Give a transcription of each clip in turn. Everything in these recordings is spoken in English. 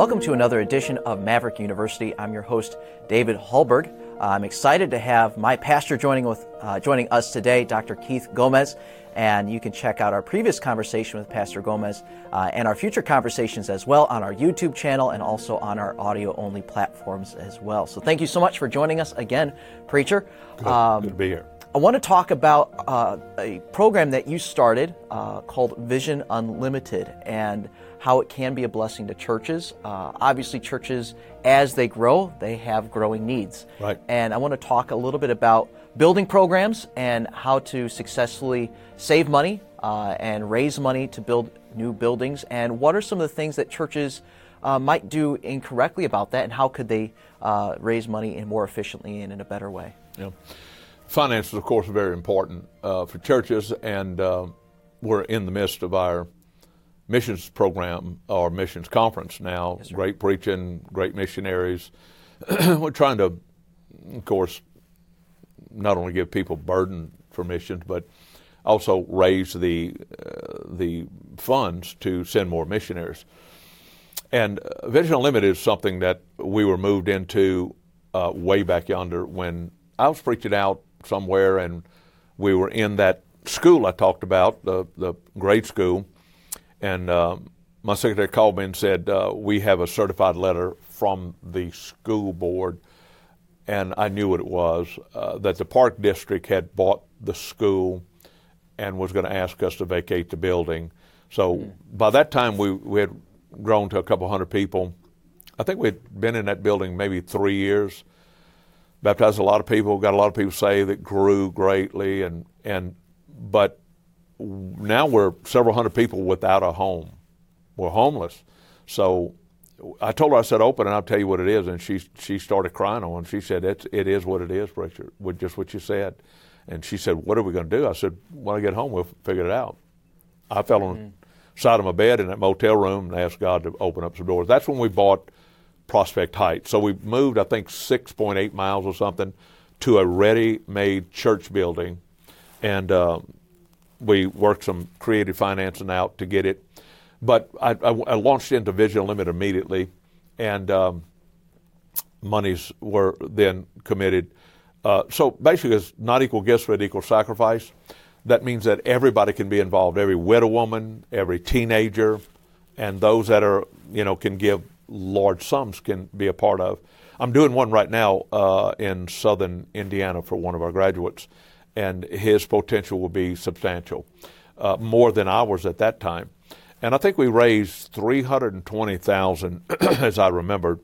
Welcome to another edition of Maverick University. I'm your host, David Hallberg. Uh, I'm excited to have my pastor joining with uh, joining us today, Dr. Keith Gomez. And you can check out our previous conversation with Pastor Gomez uh, and our future conversations as well on our YouTube channel and also on our audio only platforms as well. So thank you so much for joining us again, Preacher. Good, um, good to be here. I want to talk about uh, a program that you started uh, called Vision Unlimited and how it can be a blessing to churches. Uh, obviously, churches, as they grow, they have growing needs. Right. And I want to talk a little bit about building programs and how to successfully save money uh, and raise money to build new buildings. And what are some of the things that churches uh, might do incorrectly about that, and how could they uh, raise money in more efficiently and in a better way? Yeah. Finances, of course, are very important uh, for churches, and uh, we're in the midst of our missions program or missions conference now. Yes, great preaching, great missionaries. We're trying to, of course, not only give people burden for missions, but also raise the uh, the funds to send more missionaries. And uh, Vision Unlimited is something that we were moved into uh, way back yonder when I was preaching out somewhere, and we were in that school I talked about, the the grade school, and uh, my secretary called me and said, uh, We have a certified letter from the school board. And I knew what it was uh, that the Park District had bought the school and was going to ask us to vacate the building. So mm-hmm. by that time, we, we had grown to a couple hundred people. I think we had been in that building maybe three years, baptized a lot of people, got a lot of people saved that grew greatly. And, and, but now we're several hundred people without a home. We're homeless. So I told her, I said, open and I'll tell you what it is. And she, she started crying on. She said, it's, it is what it is, Richard, with just what you said. And she said, what are we going to do? I said, when I get home, we'll figure it out. I fell on mm-hmm. the side of my bed in that motel room and asked God to open up some doors. That's when we bought Prospect Heights. So we moved, I think, 6.8 miles or something to a ready-made church building. And um, we worked some creative financing out to get it. But I, I, I launched into Vision Limit immediately, and um, monies were then committed. Uh, so basically, it's not equal gifts, but equal sacrifice. That means that everybody can be involved. Every widow woman, every teenager, and those that are you know can give large sums can be a part of. I'm doing one right now uh, in southern Indiana for one of our graduates and his potential will be substantial, uh, more than ours at that time. And I think we raised 320,000, as I remember,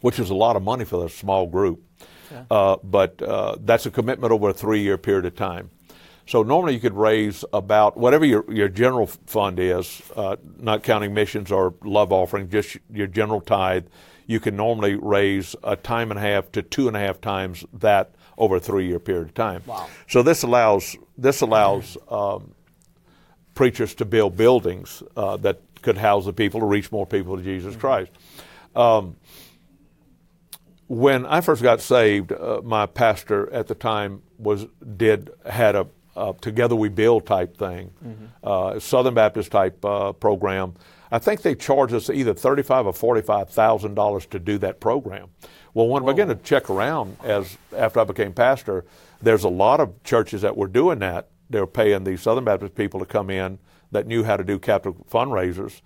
which is a lot of money for a small group. Yeah. Uh, but uh, that's a commitment over a three-year period of time. So normally you could raise about whatever your, your general fund is, uh, not counting missions or love offering, just your general tithe. You can normally raise a time and a half to two and a half times that over a three-year period of time. Wow. So this allows this allows um, preachers to build buildings uh, that could house the people to reach more people to Jesus mm-hmm. Christ. Um, when I first got saved, uh, my pastor at the time was did had a, a Together We Build type thing, mm-hmm. uh, Southern Baptist type uh, program. I think they charged us either thirty-five or forty-five thousand dollars to do that program. Well, when Whoa. I began to check around as after I became pastor, there's a lot of churches that were doing that. They were paying these Southern Baptist people to come in that knew how to do capital fundraisers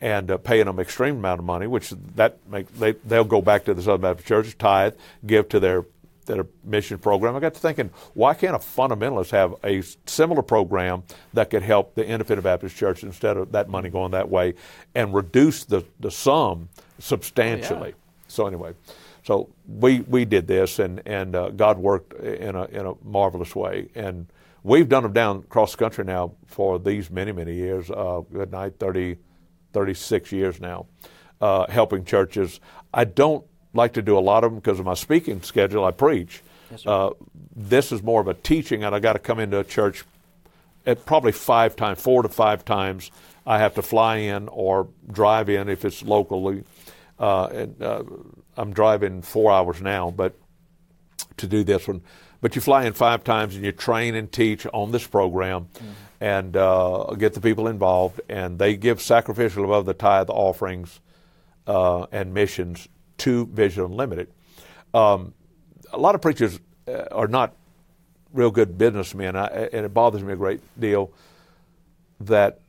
and uh, paying them extreme amount of money, which that make they they'll go back to the Southern Baptist churches, tithe, give to their their mission program. I got to thinking, why can't a fundamentalist have a similar program that could help the Independent Baptist Church instead of that money going that way and reduce the, the sum substantially? Oh, yeah. So anyway, so we, we did this, and, and uh, God worked in a, in a marvelous way. And we've done them down across the country now for these many, many years. Uh, good night, 30, 36 years now, uh, helping churches. I don't like to do a lot of them because of my speaking schedule. I preach. Yes, uh, this is more of a teaching, and I got to come into a church at probably five times, four to five times. I have to fly in or drive in if it's locally. Uh, and, uh, I'm driving four hours now, but to do this one. But you fly in five times and you train and teach on this program mm-hmm. and uh, get the people involved, and they give sacrificial above the tithe offerings uh, and missions to Vision Unlimited. Um, a lot of preachers uh, are not real good businessmen, I, and it bothers me a great deal that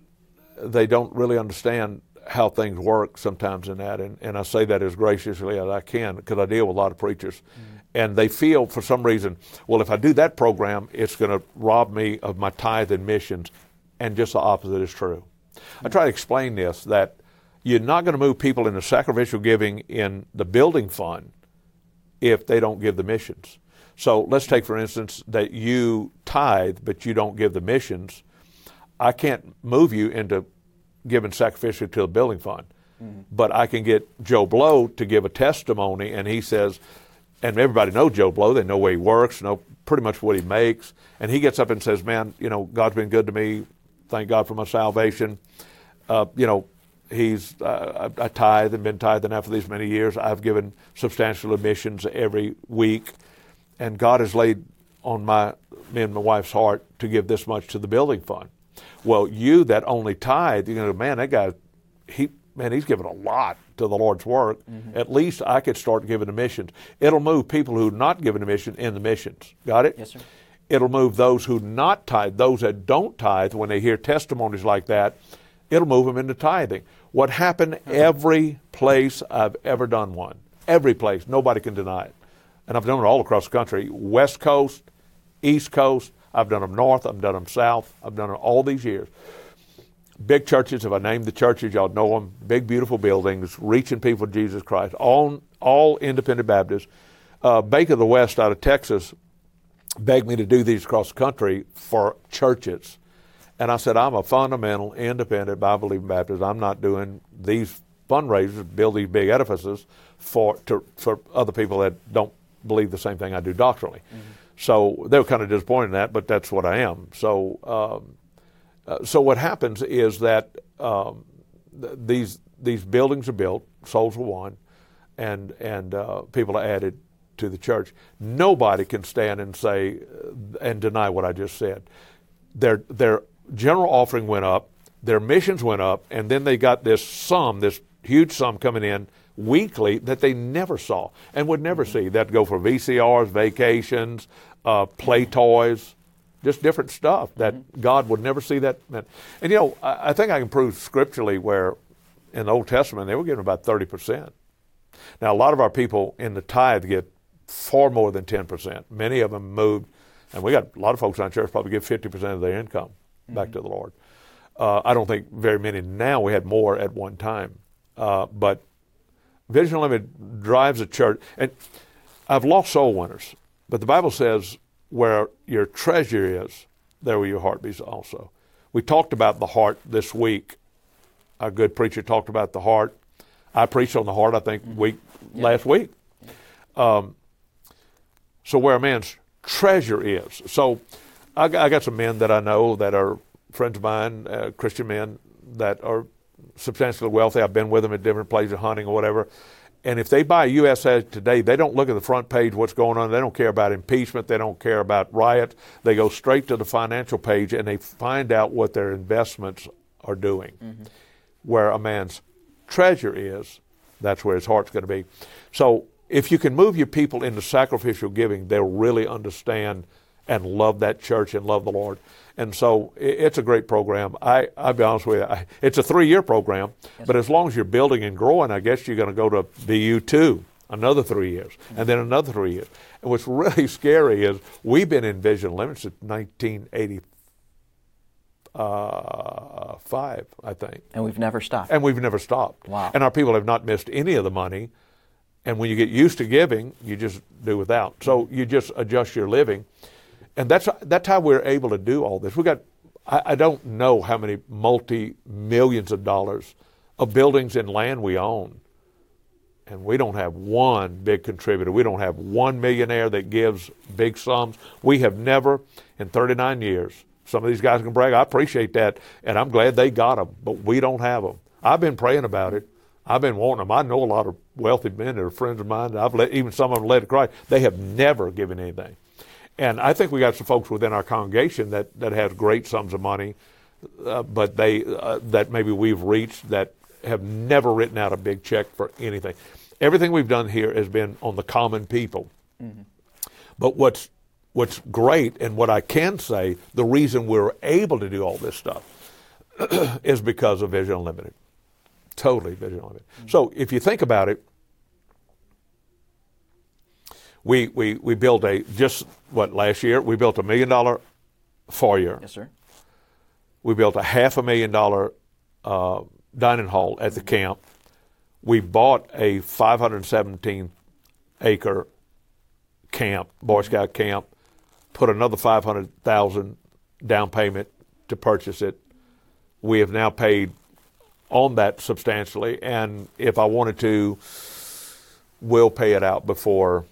they don't really understand how things work sometimes in that. And, and I say that as graciously as I can because I deal with a lot of preachers. Mm-hmm. And they feel for some reason, well, if I do that program, it's going to rob me of my tithe and missions. And just the opposite is true. Mm-hmm. I try to explain this that you're not going to move people into sacrificial giving in the building fund if they don't give the missions. So let's take, for instance, that you tithe, but you don't give the missions. I can't move you into giving sacrificially to the building fund. Mm-hmm. But I can get Joe Blow to give a testimony, and he says, and everybody knows Joe Blow. They know where he works, know pretty much what he makes. And he gets up and says, "Man, you know, God's been good to me. Thank God for my salvation. Uh, you know, he's uh, I, I tithe and been tithing now for these many years. I've given substantial admissions every week." and God has laid on my me and my wife's heart to give this much to the building fund. Well, you that only tithe, you know, man, that guy, he man, he's given a lot to the Lord's work. Mm-hmm. At least I could start giving the missions. It'll move people who not given a mission in the missions. Got it? Yes, sir. It'll move those who not tithe, those that don't tithe, when they hear testimonies like that, it'll move them into tithing. What happened every place I've ever done one, every place, nobody can deny it and I've done it all across the country West Coast, East Coast. I've done them north, I've done them south, I've done them all these years. Big churches, if I name the churches, y'all know them. Big, beautiful buildings, reaching people to Jesus Christ. All, all independent Baptists. Uh, Bank of the West out of Texas begged me to do these across the country for churches. And I said, I'm a fundamental, independent, Bible believing Baptist. I'm not doing these fundraisers, build these big edifices for, to, for other people that don't believe the same thing I do doctrinally. Mm-hmm. So they were kind of disappointed in that, but that's what I am. So, um, uh, so what happens is that um, th- these these buildings are built, souls are won, and and uh, people are added to the church. Nobody can stand and say uh, and deny what I just said. Their their general offering went up, their missions went up, and then they got this sum, this huge sum coming in weekly that they never saw and would never mm-hmm. see. That'd go for VCRs, vacations, uh, play toys, just different stuff that mm-hmm. God would never see that. And you know, I, I, think I can prove scripturally where in the Old Testament they were getting about 30%. Now, a lot of our people in the tithe get far more than 10%. Many of them moved, and we got a lot of folks in our church probably give 50% of their income mm-hmm. back to the Lord. Uh, I don't think very many now. We had more at one time. Uh, but Vision Unlimited drives a church. And I've lost soul winners, but the Bible says where your treasure is, there will your heart be also. We talked about the heart this week. A good preacher talked about the heart. I preached on the heart, I think, week yeah. last week. Um, so where a man's treasure is. So I, I, got some men that I know that are friends of mine, uh, Christian men that are substantially wealthy. I've been with them at different places, hunting or whatever. And if they buy USA Today, they don't look at the front page what's going on. They don't care about impeachment. They don't care about riots. They go straight to the financial page and they find out what their investments are doing. Mm-hmm. Where a man's treasure is, that's where his heart's going to be. So if you can move your people into sacrificial giving, they'll really understand and love that church and love the Lord. And so it's a great program. I, I'll be honest with you, I, it's a three year program, yes. but as long as you're building and growing, I guess you're going to go to VU 2 another three years, mm-hmm. and then another three years. And what's really scary is we've been in Vision Limits since 1985, I think. And we've never stopped. And we've never stopped. Wow. And our people have not missed any of the money. And when you get used to giving, you just do without. So you just adjust your living and that's that's how we're able to do all this. We got I, I don't know how many multi millions of dollars of buildings and land we own, and we don't have one big contributor. We don't have one millionaire that gives big sums. We have never in 39 years. Some of these guys can brag. I appreciate that, and I'm glad they got them, but we don't have them. I've been praying about it. I've been wanting them. I know a lot of wealthy men that are friends of mine. I've let, even some of them led to Christ. They have never given anything. And I think we got some folks within our congregation that, that has great sums of money, uh, but they uh, that maybe we've reached that have never written out a big check for anything. Everything we've done here has been on the common people. Mm-hmm. But what's what's great and what I can say, the reason we're able to do all this stuff is because of Vision Unlimited. Totally Vision Unlimited. Mm-hmm. So if you think about it, we, we, we built a, just what, last year, we built a million dollar foyer. Yes, sir. We built a half a million dollar uh, dining hall at the camp. We bought a 517 acre camp, Boy Scout camp, put another 500,000 down payment to purchase it. We have now paid on that substantially, and if I wanted to, we'll pay it out before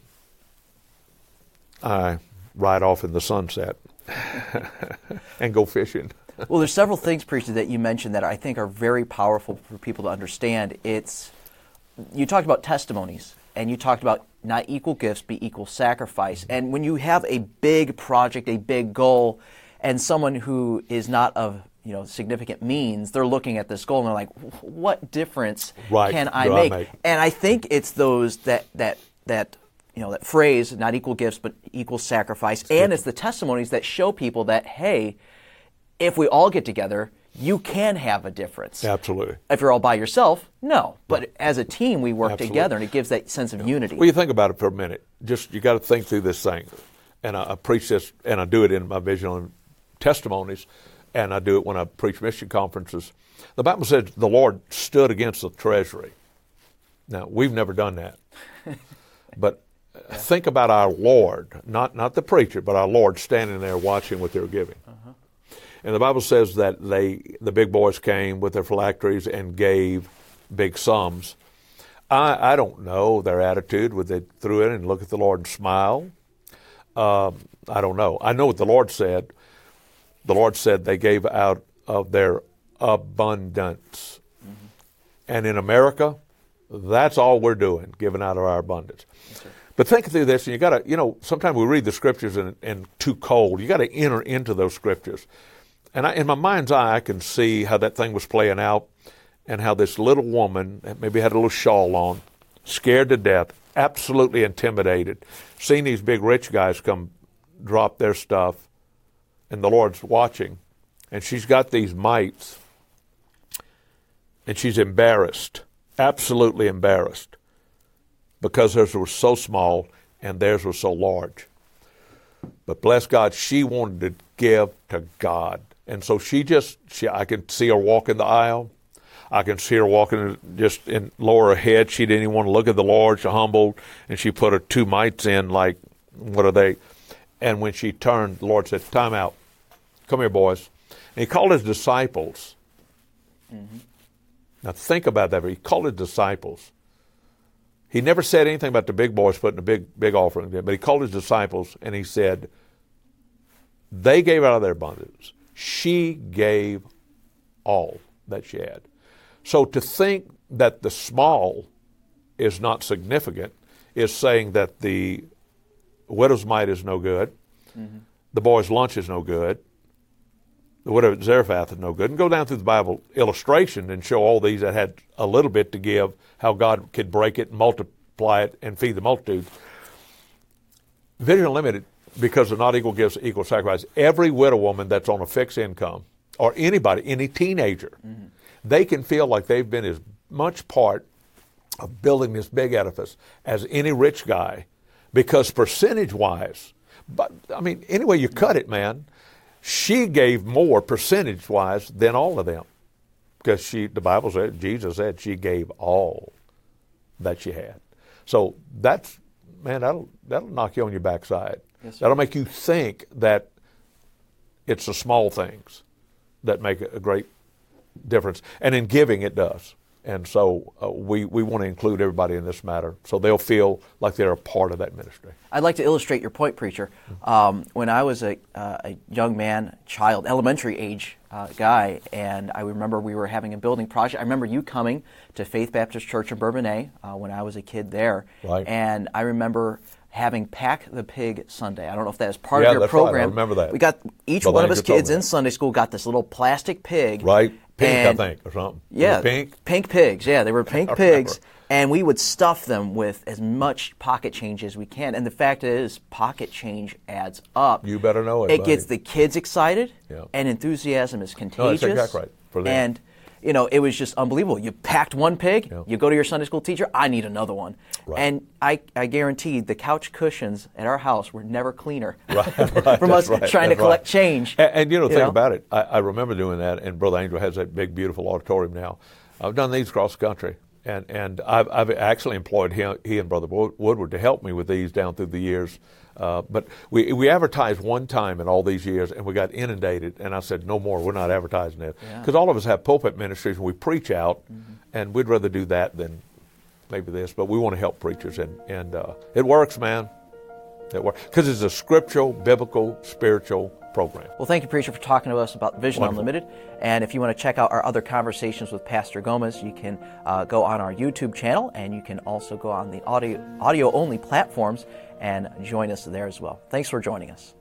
I ride off in the sunset and go fishing. well, there's several things, preacher, that you mentioned that I think are very powerful for people to understand. It's you talked about testimonies, and you talked about not equal gifts, be equal sacrifice. And when you have a big project, a big goal, and someone who is not of you know significant means, they're looking at this goal and they're like, "What difference right. can I make? I make?" And I think it's those that that that you know that phrase, not equal gifts, but equal sacrifice, and it's the testimonies that show people that hey, if we all get together, you can have a difference. Absolutely. If you're all by yourself, no. But as a team, we work Absolutely. together, and it gives that sense of yeah. unity. Well, you think about it for a minute. Just you got to think through this thing, and I, I, preach this, and I do it in my vision and testimonies, and I do it when I preach mission conferences. The Bible says the Lord stood against the treasury. Now we've never done that, but yeah. think about our Lord, not not the preacher, but our Lord standing there watching what they're giving. Uh-huh. And the Bible says that they, the big boys came with their phylacteries and gave big sums. I, I don't know their attitude. Would they threw in and look at the Lord and smile? Um, I don't know. I know what the Lord said. The Lord said they gave out of their abundance. Mm-hmm. And in America, that's all we're doing, giving out of our abundance. But think through this, and you got to, you know, sometimes we read the scriptures and, and too cold. You got to enter into those scriptures. And I, in my mind's eye, I can see how that thing was playing out and how this little woman, maybe had a little shawl on, scared to death, absolutely intimidated, seeing these big rich guys come drop their stuff, and the Lord's watching. And she's got these mites, and she's embarrassed, absolutely embarrassed, because hers were so small and theirs were so large. But bless God, she wanted to give to God. And so she just, she, I can see her walking the aisle. I can see her walking just in lower her head. She didn't even want to look at the Lord. She humbled, and she put her two mites in, like, what are they? And when she turned, the Lord said, Time out. Come here, boys. And he called his disciples. Mm-hmm. Now think about that. He called his disciples. He never said anything about the big boys putting a big, big offering, but he called his disciples and he said, They gave out of their abundance she gave all that she had. So to think that the small is not significant is saying that the widow's mite is no good, mm-hmm. the boy's lunch is no good, the widow at Zarephath is no good. And go down through the Bible illustration and show all these that had a little bit to give, how God could break it and multiply it and feed the multitudes. Vision Unlimited because of not equal gifts, equal sacrifice. Every widow woman that's on a fixed income, or anybody, any teenager, mm-hmm. they can feel like they've been as much part of building this big edifice as any rich guy, because percentage wise, but I mean, anyway you cut it, man, she gave more percentage wise than all of them, because she, the Bible said, Jesus said, she gave all that she had. So that's man, that'll that'll knock you on your backside. Yes, That'll make you think that it's the small things that make a great difference. And in giving, it does. And so uh, we, we want to include everybody in this matter so they'll feel like they're a part of that ministry. I'd like to illustrate your point, Preacher. Um, when I was a, uh, a, young man, child, elementary age uh, guy, and I remember we were having a building project. I remember you coming to Faith Baptist Church in Bourbonnais uh, when I was a kid there. Right. And I remember having Pack the Pig Sunday. I don't know if that is part yeah, of your that's program. Right. I remember that. We got each one of us kids in Sunday school got this little plastic pig. Right. Pink, And- I think, or something. Yeah, Pink. pink pigs. Yeah, they were pink pigs, and we would stuff them with as much pocket change as we can. And the fact is, pocket change adds up. You better know it, It gets the kids excited, Yeah. and enthusiasm is contagious. That's exactly right, for them. And you know, it was just unbelievable. You packed one pig, Yeah. you go to your Sunday school teacher, I need another one. Right. And I, I guarantee the couch cushions at our house were never cleaner Right, right, from us right, trying to collect change. And, and, you know, think know? about it. I, I remember doing that, and Brother Angel has that big, beautiful auditorium now. I've done these across the country, and and I've, I've actually employed him, he and Brother Woodward to help me with these down through the years. Uh, but we we advertised one time in all these years, and we got inundated. And I said, no more. We're not advertising it because all of us have pulpit ministries, and we preach out, and we'd rather do that than maybe this. But we want to help preachers, and and uh, it works, man. It works because it's a scriptural, biblical, spiritual program. Well, thank you, Preacher, for talking to us about Vision Wonderful. Unlimited. And if you want to check out our other conversations with Pastor Gomez, you can uh, go on our YouTube channel and you can also go on the audio, audio only platforms and join us there as well. Thanks for joining us.